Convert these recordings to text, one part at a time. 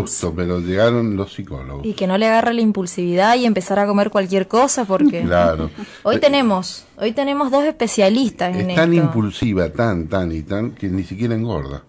Justo, pero llegaron los psicólogos. Y que no le agarre la impulsividad y empezar a comer cualquier cosa porque... Claro. Hoy tenemos, hoy tenemos dos especialistas en Es tan esto. impulsiva, tan, tan y tan, que ni siquiera engorda.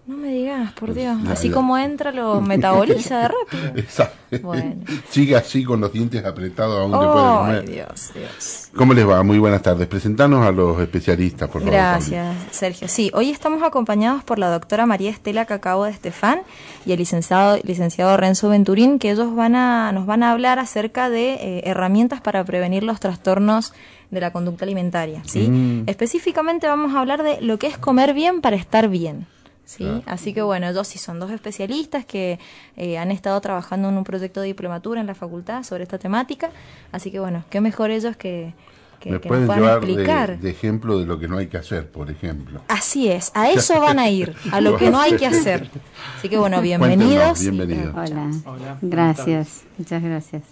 Por Dios. Así como entra, lo metaboliza de rápido. Exacto. Bueno. Sigue así con los dientes apretados aún después de Oh, comer. Dios, Dios. ¿Cómo les va? Muy buenas tardes. Presentanos a los especialistas, por favor. Gracias, Sergio. Sí, hoy estamos acompañados por la doctora María Estela Cacao de Estefan y el licenciado, licenciado Renzo Venturín, que ellos van a, nos van a hablar acerca de eh, herramientas para prevenir los trastornos de la conducta alimentaria. ¿sí? Mm. Específicamente vamos a hablar de lo que es comer bien para estar bien. ¿Sí? Claro. Así que bueno, ellos sí son dos especialistas que eh, han estado trabajando en un proyecto de diplomatura en la facultad sobre esta temática. Así que bueno, qué mejor ellos que, que, Me que nos pueden puedan llevar de, explicar. de ejemplo de lo que no hay que hacer, por ejemplo. Así es, a eso van a ir, a lo que no hay que hacer. Así que bueno, bienvenidos. bienvenidos. Hola. Gracias. Muchas gracias.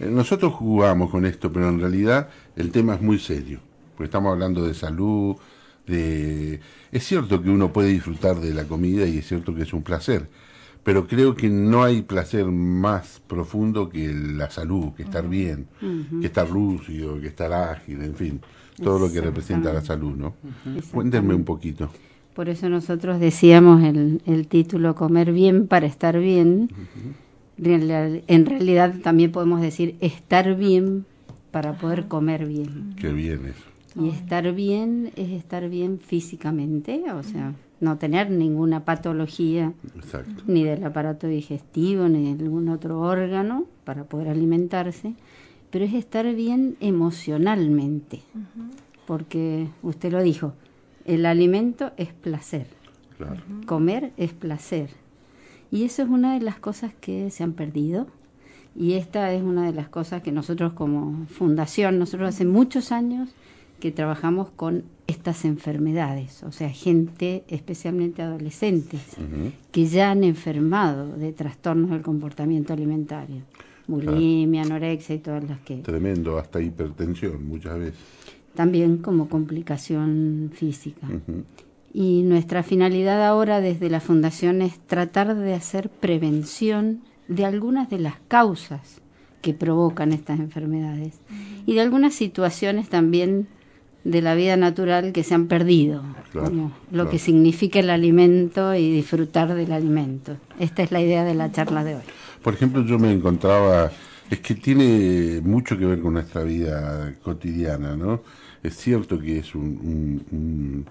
Eh, Nosotros jugamos con esto, pero en realidad el tema es muy serio, porque estamos hablando de salud, de... Es cierto que uno puede disfrutar de la comida y es cierto que es un placer, pero creo que no hay placer más profundo que la salud, que estar bien, que estar lúcido, que estar ágil, en fin, todo lo que representa la salud, ¿no? Cuéntenme un poquito. Por eso nosotros decíamos el, el título Comer bien para estar bien. En realidad también podemos decir estar bien para poder comer bien. Qué bien eso. Y estar bien es estar bien físicamente, o sea, no tener ninguna patología Exacto. ni del aparato digestivo ni de algún otro órgano para poder alimentarse, pero es estar bien emocionalmente, porque usted lo dijo, el alimento es placer, Claro. comer es placer, y eso es una de las cosas que se han perdido. Y esta es una de las cosas que nosotros como fundación, nosotros hace muchos años que trabajamos con estas enfermedades, o sea, gente, especialmente adolescentes, que ya han enfermado de trastornos del comportamiento alimentario, bulimia, anorexia y todas las que Tremendo, hasta hipertensión muchas veces. también como complicación física. Y nuestra finalidad ahora desde la Fundación es tratar de hacer prevención de algunas de las causas que provocan estas enfermedades. Y de algunas situaciones también de la vida natural que se han perdido, Claro, como lo claro. que significa el alimento y disfrutar del alimento. Esta es la idea de la charla de hoy. Por ejemplo, yo me encontraba, es que tiene mucho que ver con nuestra vida cotidiana, ¿no? Es cierto que es un, un, un-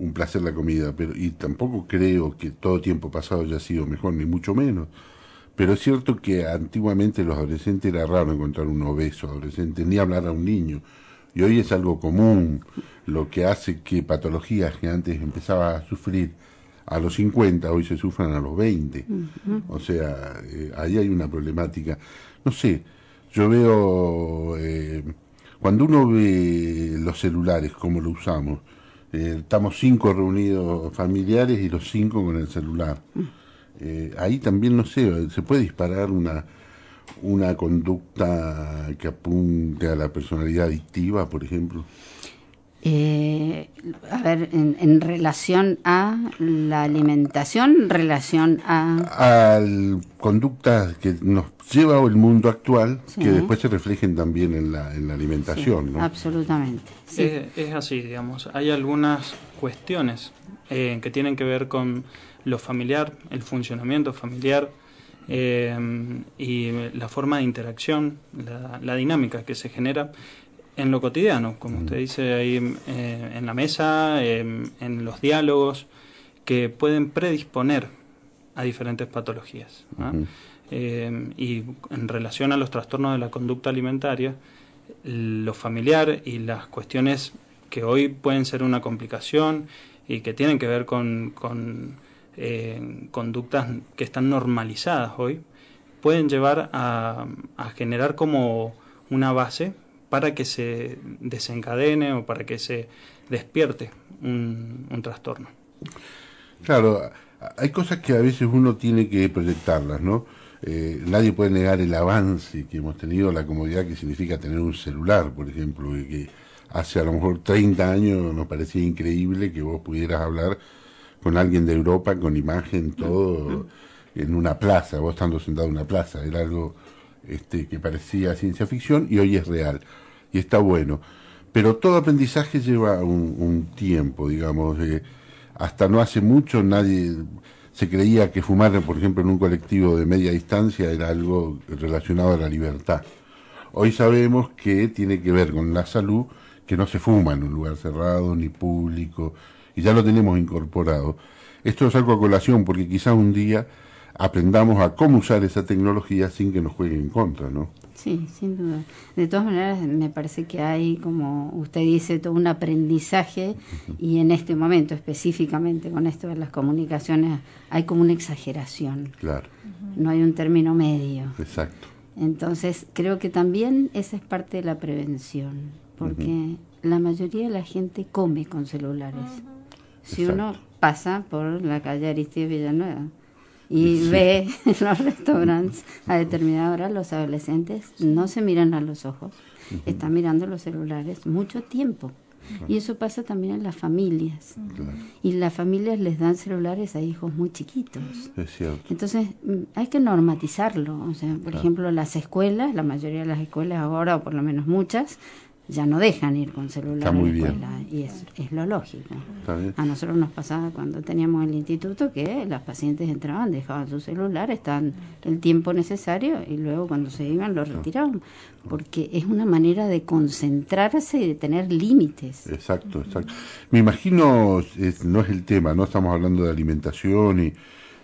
un placer la comida, pero y tampoco creo que todo tiempo pasado haya sido mejor, ni mucho menos. Pero es cierto que antiguamente los adolescentes era raro encontrar un obeso adolescente, ni hablar a un niño. Y hoy es algo común, lo que hace que patologías que antes empezaba a sufrir a los 50, hoy se sufran a los 20. O sea, eh, ahí hay una problemática. No sé, yo veo, eh, cuando uno ve los celulares, cómo lo usamos, eh, estamos cinco reunidos familiares y los cinco con el celular. Eh, ahí también, no sé, se puede disparar una, una conducta que apunte a la personalidad adictiva, por ejemplo. Eh, a ver, en, en relación a la alimentación, en relación a... al conductas que nos lleva el mundo actual Sí. que después se reflejen también en la, en la alimentación, Sí, ¿no? Absolutamente. Sí. Es, es así, digamos. Hay algunas cuestiones eh, que tienen que ver con lo familiar, el funcionamiento familiar eh, y la forma de interacción, la, la dinámica que se genera en lo cotidiano, como usted dice ahí eh, en la mesa, eh, en los diálogos, que pueden predisponer a diferentes patologías. Eh, y en relación a los trastornos de la conducta alimentaria, lo familiar y las cuestiones que hoy pueden ser una complicación y que tienen que ver con, con, eh, conductas que están normalizadas hoy, pueden llevar a, generar como una base para que se desencadene o para que se despierte un, trastorno. Claro, hay cosas que a veces uno tiene que proyectarlas, ¿no? Eh, nadie puede negar el avance que hemos tenido, la comodidad que significa tener un celular, por ejemplo, que hace a lo mejor 30 años nos parecía increíble que vos pudieras hablar con alguien de Europa, con imagen, todo, en una plaza, vos estando sentado en una plaza, era algo este, que parecía ciencia ficción y hoy es real. Y está bueno. Pero todo aprendizaje lleva un, tiempo, digamos. Eh, hasta no hace mucho nadie se creía que fumar, por ejemplo, en un colectivo de media distancia era algo relacionado a la libertad. Hoy sabemos que tiene que ver con la salud, que no se fuma en un lugar cerrado ni público, y ya lo tenemos incorporado. Esto es algo a colación porque quizá un día aprendamos a cómo usar esa tecnología sin que nos juegue en contra, ¿no? Sí, sin duda. De todas maneras, me parece que hay, como usted dice, todo un aprendizaje y en este momento específicamente con esto de las comunicaciones hay como una exageración. Claro. No hay un término medio. Exacto. Entonces, creo que también esa es parte de la prevención, porque la mayoría de la gente come con celulares. Si uno pasa por la calle Aristide Villanueva y ve en los restaurantes a determinada hora los adolescentes no se miran a los ojos, están mirando los celulares mucho tiempo. Y eso pasa también en las familias. Y las familias les dan celulares a hijos muy chiquitos. Es cierto. Entonces, mm, hay que normatizarlo. O sea, por ejemplo, las escuelas, la mayoría de las escuelas ahora, o por lo menos muchas, ya no dejan ir con celular muy a la escuela y es, es lo lógico. A nosotros nos pasaba cuando teníamos el instituto que las pacientes entraban, dejaban su celular, estaban el tiempo necesario y luego cuando se iban lo retiraban, porque es una manera de concentrarse y de tener límites. Exacto, exacto. Me imagino, no es el tema, no estamos hablando de alimentación y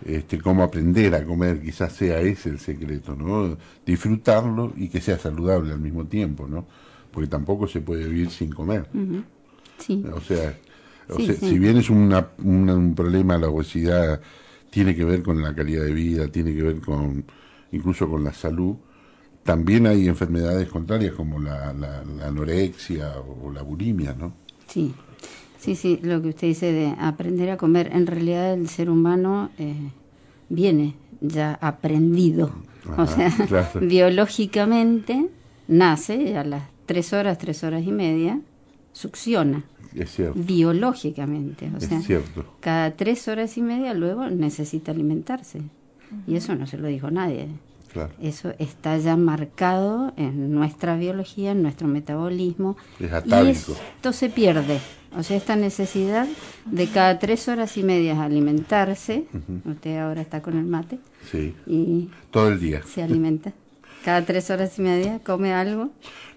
este, cómo aprender a comer, quizás sea ese el secreto, ¿no? Disfrutarlo y que sea saludable al mismo tiempo, ¿no? Porque tampoco se puede vivir sin comer. O sea, si bien es un problema la obesidad, tiene que ver con la calidad de vida, tiene que ver con incluso con la salud, también hay enfermedades contrarias como la, anorexia o, la bulimia, ¿no? Sí, sí, sí, lo que usted dice de aprender a comer, en realidad el ser humano eh, viene ya aprendido, o sea, biológicamente nace a las tres horas, tres horas y media, succiona. Biológicamente. O sea, cada tres horas y media luego necesita alimentarse. Y eso no se lo dijo nadie. Eso está ya marcado en nuestra biología, en nuestro metabolismo. y esto se pierde. O sea, esta necesidad de cada tres horas y media alimentarse. Usted ahora está con el mate. Sí. Y todo el día. Se alimenta. Cada tres horas y media come algo.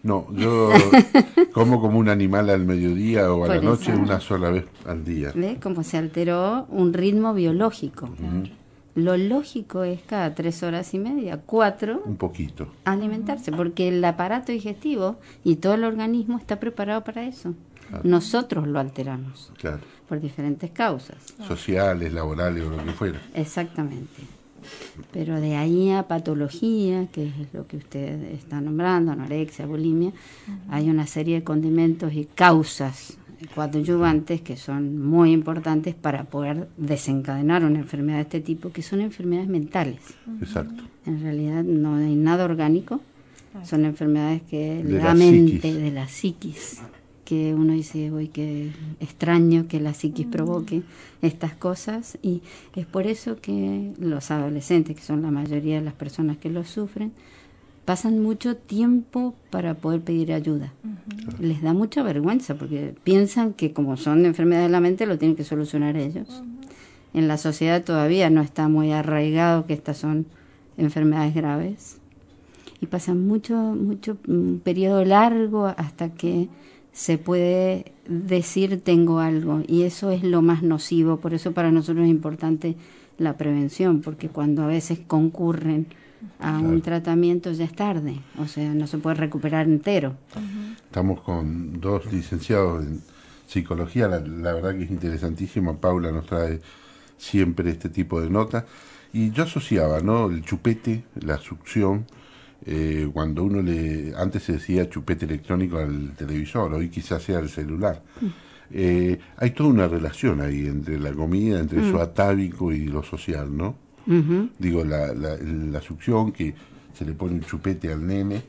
No, yo como como un animal al mediodía o a la noche una sola vez al día. ¿Ve cómo se alteró un ritmo biológico? Lo lógico es cada tres horas y media, cuatro. Un poquito. Alimentarse, porque el aparato digestivo y todo el organismo está preparado para eso. Nosotros lo alteramos. Claro. Por diferentes causas. Sociales, laborales o lo que fuera. Exactamente. Pero de ahí a patología, que es lo que usted está nombrando, anorexia, bulimia, hay una serie de condimentos y causas coadyuvantes que son muy importantes para poder desencadenar una enfermedad de este tipo, que son enfermedades mentales. Exacto. En realidad no hay nada orgánico, son enfermedades que de la, mente, de la psiquis que uno dice, uy, qué extraño que la psiquis provoque estas cosas y es por eso que los adolescentes, que son la mayoría de las personas que lo sufren, pasan mucho tiempo para poder pedir ayuda. Les da mucha vergüenza porque piensan que como son enfermedades de la mente lo tienen que solucionar ellos. En la sociedad todavía no está muy arraigado que estas son enfermedades graves. Y pasan mucho mucho un periodo largo hasta que se puede decir tengo algo y eso es lo más nocivo, por eso para nosotros es importante la prevención, porque cuando a veces concurren a un tratamiento ya es tarde, o sea, no se puede recuperar entero. Estamos con dos licenciados en psicología, la, la verdad que es interesantísimo, Paula nos trae siempre este tipo de notas, y yo asociaba, ¿no? El chupete, la succión, eh, cuando uno le, antes se decía chupete electrónico al televisor, hoy quizás sea el celular. Eh, hay toda una relación ahí entre la comida, entre eso mm. atávico y lo social, ¿no? Digo, la, la, succión que se le pone un chupete al nene,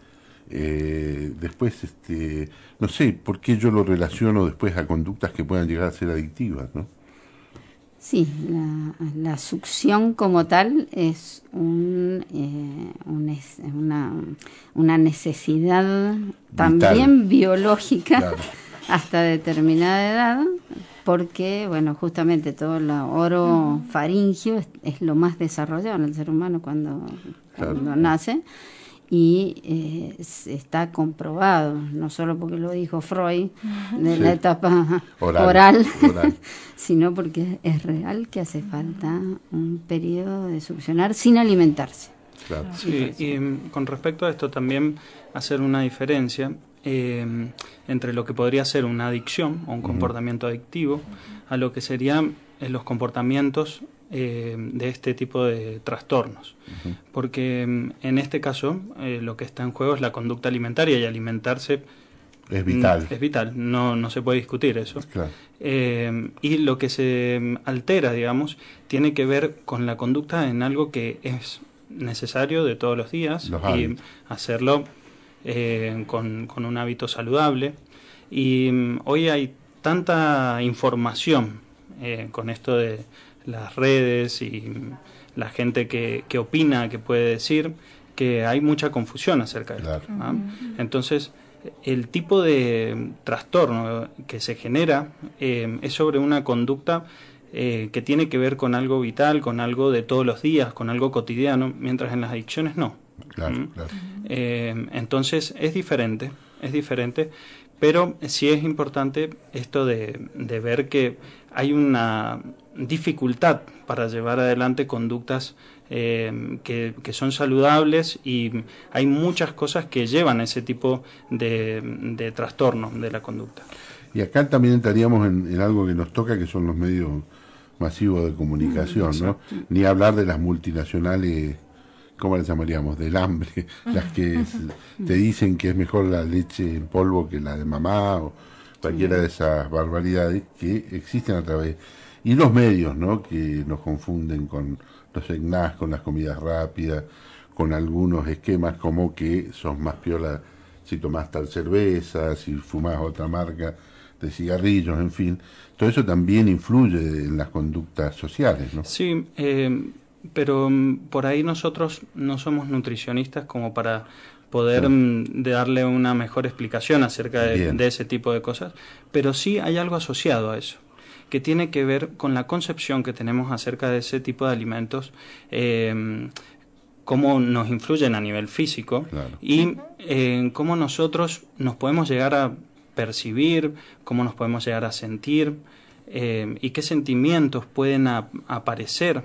eh, después, este, no sé por qué yo lo relaciono después a conductas que puedan llegar a ser adictivas, ¿no? Sí, la, la, succión como tal es, un, eh, una, una, necesidad también biológica hasta determinada edad, porque, bueno, justamente todo el oro faringio es, lo más desarrollado en el ser humano cuando, cuando nace y eh, está comprobado, no solo porque lo dijo Freud de la etapa oral, sino porque es real que hace falta un periodo de succionar sin alimentarse. Sí, y mm, con respecto a esto también hacer una diferencia eh, entre lo que podría ser una adicción o un comportamiento adictivo a lo que serían eh, los comportamientos eh, de este tipo de trastornos. Porque mm, en este caso eh, lo que está en juego es la conducta alimentaria y alimentarse es vital. Mm, es vital, no, no se puede discutir eso. Eh, y lo que se mm, altera, digamos, tiene que ver con la conducta en algo que es necesario de todos los días y hacerlo con, con, un hábito saludable. Y hoy hay tanta información con esto de las redes y la gente que, que opina, que puede decir, que hay mucha confusión acerca de esto. ¿ah? Entonces, el tipo de trastorno que se genera eh, es sobre una conducta eh, que tiene que ver con algo vital, con algo de todos los días, con algo cotidiano, mientras en las adicciones no. ¿Mm? Eh, entonces es diferente, es diferente, pero sí es importante esto de, de ver que hay una dificultad para llevar adelante conductas eh, que, son saludables y hay muchas cosas que llevan a ese tipo de, trastorno de la conducta. Y acá también entraríamos en, algo que nos toca, que son los medios masivos de comunicación, ¿no? Ni hablar de las multinacionales, ¿cómo las llamaríamos? Del hambre, las que te dicen que es mejor la leche en polvo que la de mamá o cualquiera de esas barbaridades que existen a través y los medios, ¿no? Que nos confunden con los snacks, con las comidas rápidas, con algunos esquemas como que son más piola si tomás tal cerveza, si fumás otra marca de cigarrillos, en fin. Todo eso también influye en las conductas sociales, ¿no? Sí, eh, pero mm, por ahí nosotros no somos nutricionistas como para poder mm, darle una mejor explicación acerca de, ese tipo de cosas, pero sí hay algo asociado a eso que tiene que ver con la concepción que tenemos acerca de ese tipo de alimentos, eh, cómo nos influyen a nivel físico y eh, cómo nosotros nos podemos llegar a percibir, cómo nos podemos llegar a sentir eh, y qué sentimientos pueden aparecer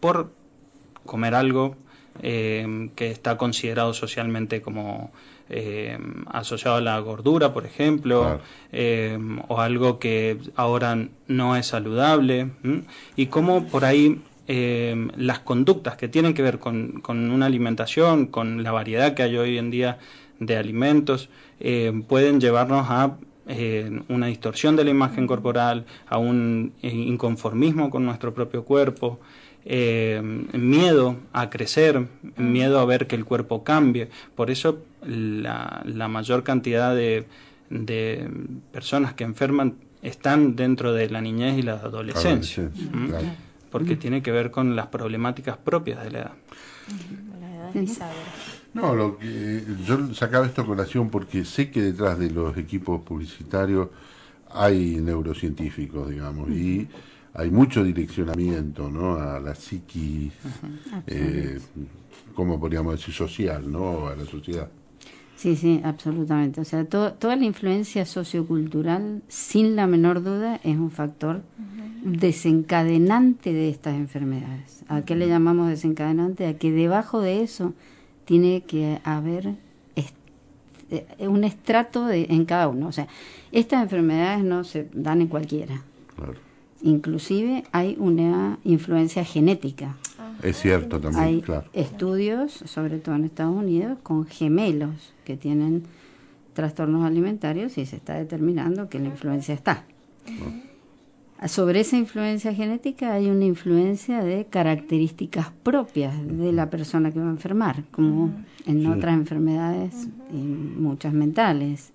por comer algo que está considerado socialmente como eh, asociado a la gordura, por ejemplo, eh, o algo que ahora no es saludable, y cómo por ahí eh, las conductas que tienen que ver con, con, una alimentación, con la variedad que hay hoy en día de alimentos, pueden llevarnos a una distorsión de la imagen corporal, a un inconformismo con nuestro propio cuerpo, eh, miedo a crecer, miedo a ver que el cuerpo cambie. Por eso la, la mayor cantidad de, de, personas que enferman están dentro de la niñez y la adolescencia. Porque tiene que ver con las problemáticas propias de la edad. No, lo que, yo sacaba esto a colación porque sé que detrás de los equipos publicitarios hay neurocientíficos, digamos, y hay mucho direccionamiento ¿no? a la psiqui, eh, como podríamos decir, social, ¿no? a la sociedad. Sí, sí, absolutamente. O sea, toda la influencia sociocultural, sin la menor duda, es un factor desencadenante de estas enfermedades. ¿A qué le llamamos desencadenante? A que debajo de eso tiene que haber eh, un estrato de, en cada uno. O sea, estas enfermedades no se dan en cualquiera. Claro inclusive hay una influencia genética. Es cierto también, hay claro. estudios, sobre todo en Estados Unidos, con gemelos que tienen trastornos alimentarios y se está determinando que la influencia está. Sobre esa influencia genética hay una influencia de características propias de la persona que va a enfermar, como en otras enfermedades y muchas mentales.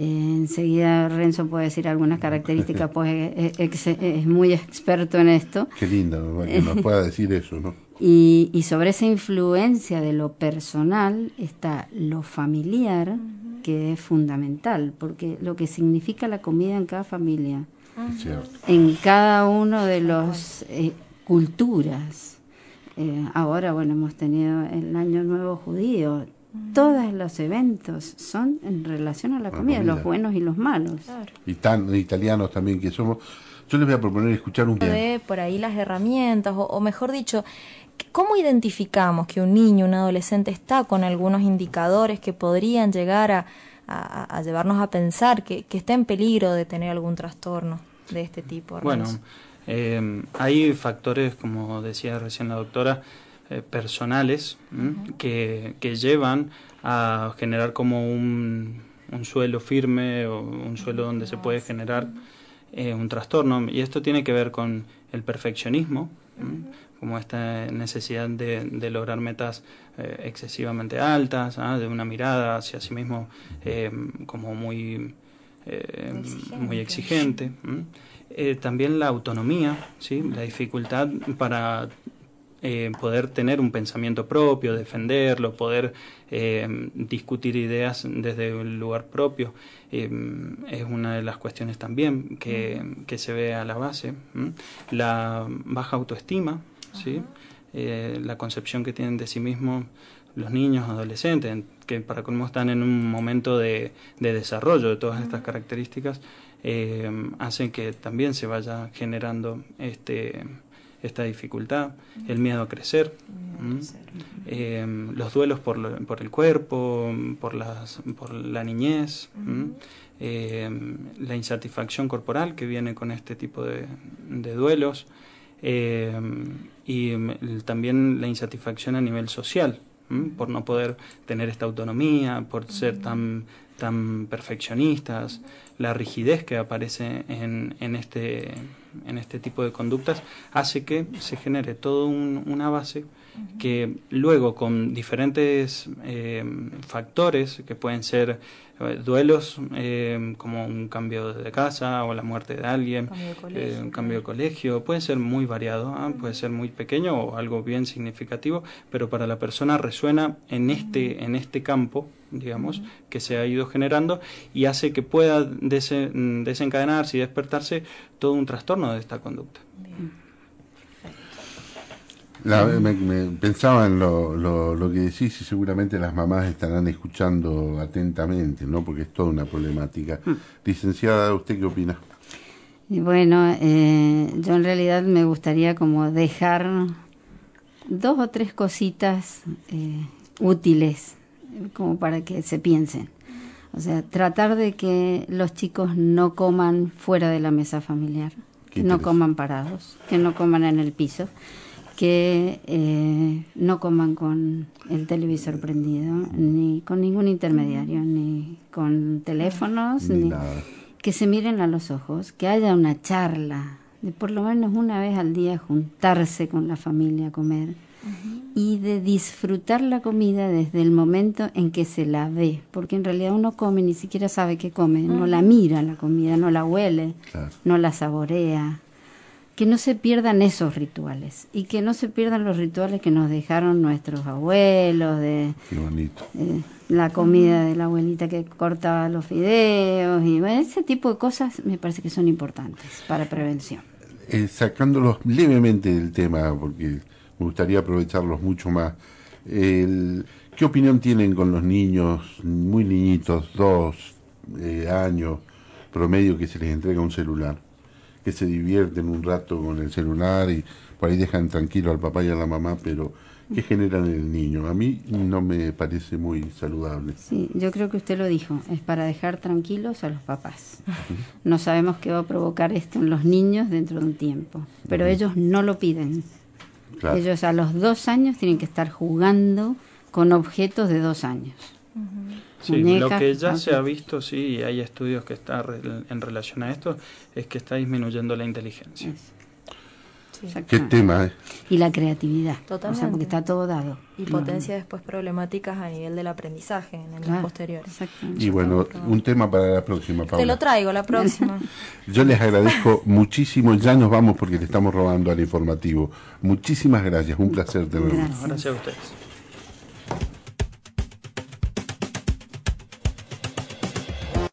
Eh, enseguida Renzo puede decir algunas características, pues es, muy experto en esto. Qué lindo que nos pueda decir eso, ¿no? Y, y, sobre esa influencia de lo personal está lo familiar, que es fundamental, porque lo que significa la comida en cada familia, en cada uno de los eh, culturas. Eh, ahora, bueno, hemos tenido el Año Nuevo Judío, todos los eventos son en relación a la, comida, los buenos y los malos. Y tan italianos también que somos. Yo les voy a proponer escuchar un de por ahí las herramientas, o, mejor dicho, ¿cómo identificamos que un niño, un adolescente está con algunos indicadores que podrían llegar a, a, llevarnos a pensar que, que, está en peligro de tener algún trastorno de este tipo? Bueno, eh, hay factores, como decía recién la doctora, eh, personales que, que, llevan a generar como un, un, suelo firme o un suelo donde se puede generar eh, un trastorno. Y esto tiene que ver con el perfeccionismo, como esta necesidad de, de lograr metas eh, excesivamente altas, ¿ah? de una mirada hacia sí mismo como muy, exigente. muy exigente. también la autonomía, ¿sí? la dificultad para eh, poder tener un pensamiento propio, defenderlo, poder eh, discutir ideas desde un lugar propio, eh, es una de las cuestiones también que, se ve a la base. La baja autoestima, ¿sí? la concepción que tienen de sí mismos los niños, adolescentes, que para cómo están en un momento de, de desarrollo de todas estas características, hacen que también se vaya generando este esta dificultad, el miedo a crecer, eh, los duelos por, por, el cuerpo, por, las, por la niñez, eh, la insatisfacción corporal que viene con este tipo de, de duelos eh, y también la insatisfacción a nivel social, por no poder tener esta autonomía, por ser tan, tan perfeccionistas, la rigidez que aparece en, en, este, en este tipo de conductas hace que se genere toda una base que luego con diferentes eh, factores que pueden ser duelos eh, como un cambio de casa o la muerte de alguien, un cambio de colegio, puede ser muy variado, ¿ah? puede ser muy pequeño o algo bien significativo, pero para la persona resuena en este, en este campo digamos, que se ha ido generando y hace que pueda desencadenarse y despertarse todo un trastorno de esta conducta. Me, pensaba en lo, lo, que decís y seguramente las mamás estarán escuchando atentamente, ¿no? Porque es toda una problemática. Mm. Licenciada, ¿usted qué opina? Y bueno, eh, yo en realidad me gustaría como dejar dos o tres cositas eh, útiles como para que se piensen. O sea, tratar de que los chicos no coman fuera de la mesa familiar, que no coman parados, que no coman en el piso, que eh, no coman con el televisor prendido, ni con ningún intermediario, ni con teléfonos, ni, que se miren a los ojos, que haya una charla, de por lo menos una vez al día juntarse con la familia a comer y de disfrutar la comida desde el momento en que se la ve, porque en realidad uno come ni siquiera sabe qué come, no la mira la comida, no la huele, no la saborea. Que no se pierdan esos rituales y que no se pierdan los rituales que nos dejaron nuestros abuelos de eh, la comida de la abuelita que cortaba los fideos y ese tipo de cosas me parece que son importantes para prevención. Eh, sacándolos levemente del tema, porque me gustaría aprovecharlos mucho más. ¿Qué opinión tienen con los niños muy niñitos, dos eh, años promedio, que se les entrega un celular? Que se divierten un rato con el celular y por ahí dejan tranquilo al papá y a la mamá, pero ¿qué generan en el niño? A mí no me parece muy saludable. Sí, yo creo que usted lo dijo, es para dejar tranquilos a los papás. No sabemos qué va a provocar esto en los niños dentro de un tiempo, pero ellos no lo piden. Ellos a los dos años tienen que estar jugando con objetos de dos años. Sí, lo que ya se ha visto, sí, y hay estudios que están en relación a esto, es que está disminuyendo la inteligencia. Qué tema, ¿eh? Y la creatividad. O Totalmente. sea, porque está todo dado. Y potencia después problemáticas a nivel del aprendizaje en años Claro, posteriores. Exactamente. Y bueno, un tema para la próxima, Te Paula. lo traigo la próxima. Yo les agradezco muchísimo, ya nos vamos porque le estamos robando al informativo. Muchísimas gracias, un placer tenerlos. Gracias. Gracias a ustedes.